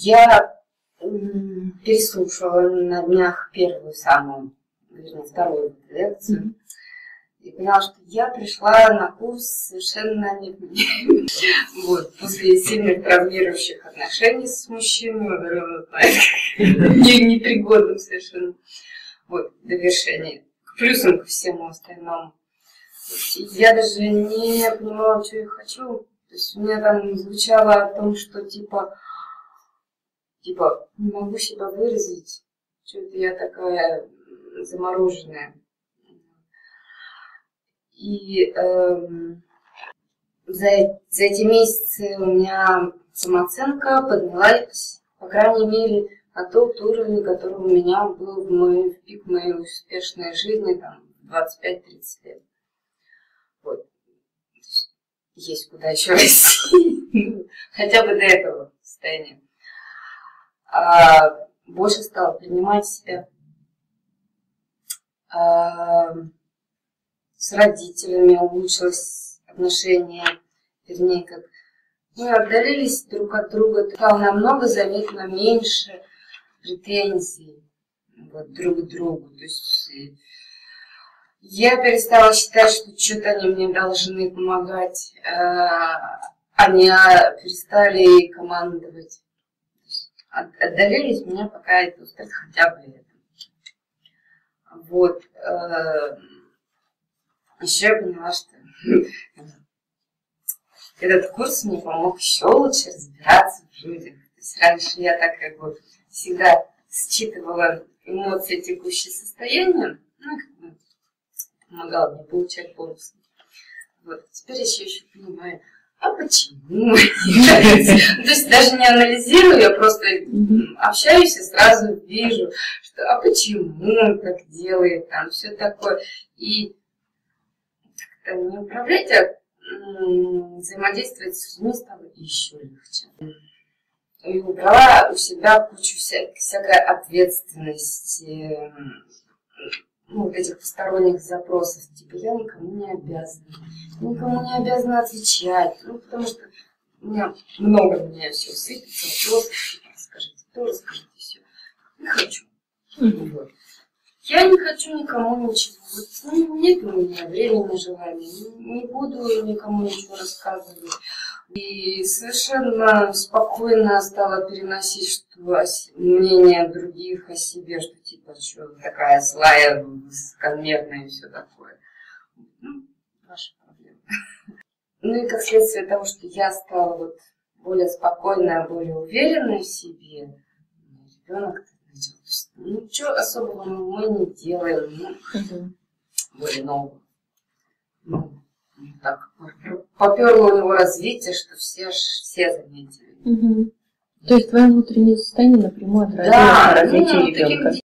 Я переслушала на днях первую самую, вернее, вторую лекцию. Mm-hmm. И поняла, что я пришла на курс совершенно не вот, после сильных травмирующих отношений с мужчиной, не, непригодным совершенно. Вот, довершение. К плюсам ко всему остальному. Я даже не понимала, что я хочу. То есть у меня там звучало о том, что типа типа, не могу себя выразить, что-то я такая замороженная. И эм, за, за эти месяцы у меня самооценка поднялась, по крайней мере, на тот уровень, который у меня был в, мой, в пик моей успешной жизни, там, 25-30 лет. Вот. Есть куда еще расти. Хотя бы до этого состояния а, больше стала принимать себя. А, с родителями улучшилось отношение, вернее, как мы отдалились друг от друга, стало намного заметно меньше претензий вот, друг к другу. То есть э, я перестала считать, что что-то они мне должны помогать, а они перестали командовать отдалились, меня пока это устраивает хотя бы это. Вот. Э, еще я поняла, что этот курс мне помог еще лучше разбираться в людях. То есть раньше я так как бы всегда считывала эмоции, текущее состояние, ну, как бы помогала мне получать бонусы. Вот. Теперь я еще, еще понимаю, а почему? То есть даже не анализирую, я просто общаюсь и сразу вижу, что а почему он так делает, там все такое. И не управлять, а взаимодействовать с людьми стало еще легче. И убрала у себя кучу всякой ответственности, ну, вот этих посторонних запросов, типа я никому не обязана, никому не обязана отвечать, ну, потому что у меня много на меня все сыпется, вопросов, расскажите то, расскажите все. Не хочу. Mm-hmm. Вот. Я не хочу никому ничего. Вот, ну, нет у меня времени, желания. Не буду никому ничего рассказывать. И совершенно спокойно стала переносить что мнение других о себе, что типа, что такая злая, высокомерная и все такое. Ну, ваша проблема. Ну и как следствие того, что я стала вот более спокойная, более уверенная в себе, ребенок начал. То есть, ну, ничего особого мы не делаем, ну, более нового. Так поперло у него развитие, что все, все заметили. Угу. То есть твое внутреннее состояние напрямую отразилось да, на развитии ну, ребенка.